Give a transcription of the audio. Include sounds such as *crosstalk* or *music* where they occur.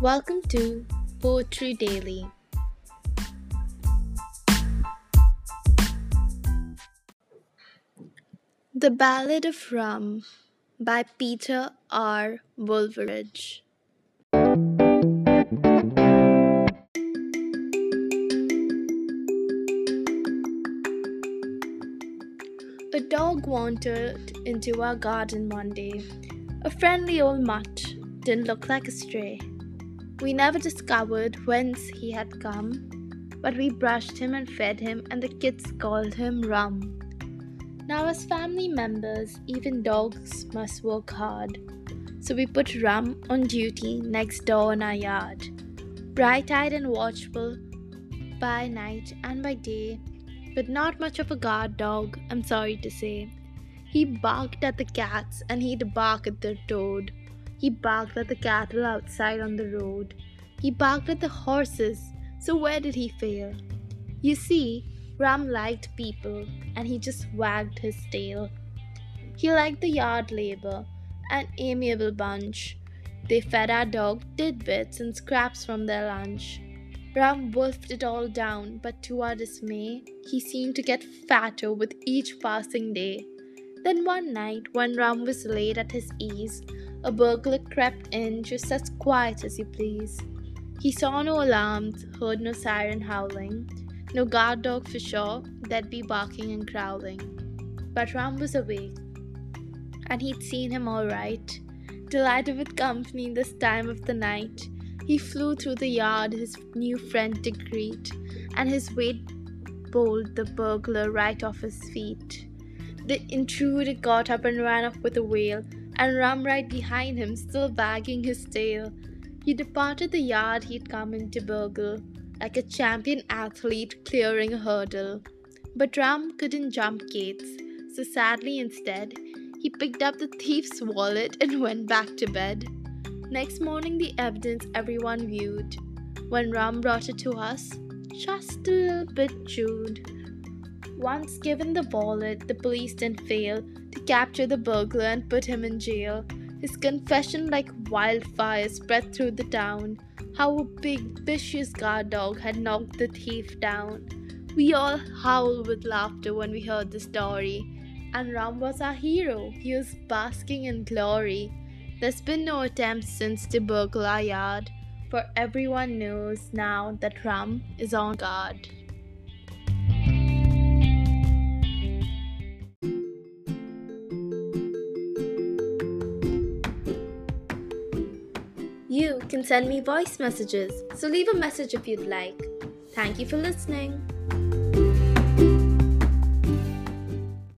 Welcome to Poetry Daily. The Ballad of Rum by Peter R. Woolridge. A dog wandered into our garden one day. A friendly old mutt didn't look like a stray. We never discovered whence he had come, but we brushed him and fed him, and the kids called him Rum. Now, as family members, even dogs must work hard. So we put Rum on duty next door in our yard. Bright eyed and watchful by night and by day, but not much of a guard dog, I'm sorry to say. He barked at the cats and he'd bark at the toad. He barked at the cattle outside on the road. He barked at the horses, so where did he fail? You see, Rum liked people and he just wagged his tail. He liked the yard labor, an amiable bunch. They fed our dog tidbits and scraps from their lunch. Rum wolfed it all down, but to our dismay, he seemed to get fatter with each passing day. Then one night, when Rum was laid at his ease, a burglar crept in just as quiet as you please. He saw no alarms, heard no siren howling, no guard dog for sure, that'd be barking and growling. But Rum was awake, and he'd seen him all right. Delighted with company this time of the night, he flew through the yard his new friend to greet, and his weight bowled the burglar right off his feet. The intruder got up and ran off with a wail, and Rum right behind him, still wagging his tail. He departed the yard he'd come in to burgle, like a champion athlete clearing a hurdle. But Rum couldn't jump gates, so sadly instead, he picked up the thief's wallet and *laughs* went back to bed. Next morning, the evidence everyone viewed. When Rum brought it to us, just a little bit chewed. Once given the wallet, the police didn't fail capture the burglar and put him in jail. His confession, like wildfire, spread through the town. How a big, vicious guard dog had knocked the thief down. We all howled with laughter when we heard the story. And Rum was our hero. He was basking in glory. There's been no attempt since to burgle our yard, for everyone knows now that Rum is on guard. Can send me voice messages, so leave a message if you'd like. Thank you for listening.